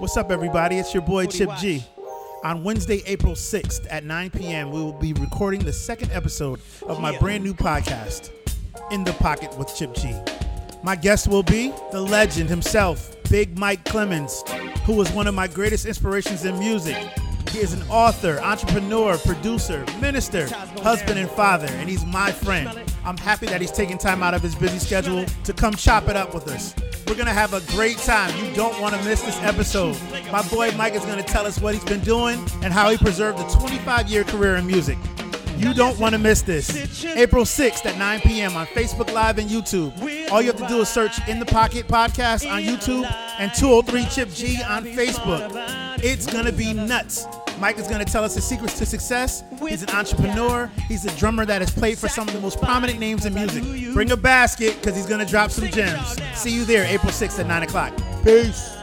What's up, everybody? It's your boy Chip G. On Wednesday, April 6th at 9 p.m., we will be recording the second episode of my brand new podcast, In the Pocket with Chip G. My guest will be the legend himself, Big Mike Clemons, who was one of my greatest inspirations in music. He is an author, entrepreneur, producer, minister, husband, and father, and he's my friend. I'm happy that he's taking time out of his busy schedule to come chop it up with us. We're gonna have a great time. You don't want to miss this episode. My boy Mike is gonna tell us what he's been doing and how he preserved a 25 year career in music. You don't want to miss this. April 6th at 9 p.m. on Facebook Live and YouTube. All you have to do is search In the Pocket Podcast on YouTube and 203 Chip G on Facebook. It's going to be nuts. Mike is going to tell us his secrets to success. He's an entrepreneur. He's a drummer that has played for some of the most prominent names in music. Bring a basket because he's going to drop some gems. See you there April 6th at 9 o'clock. Peace.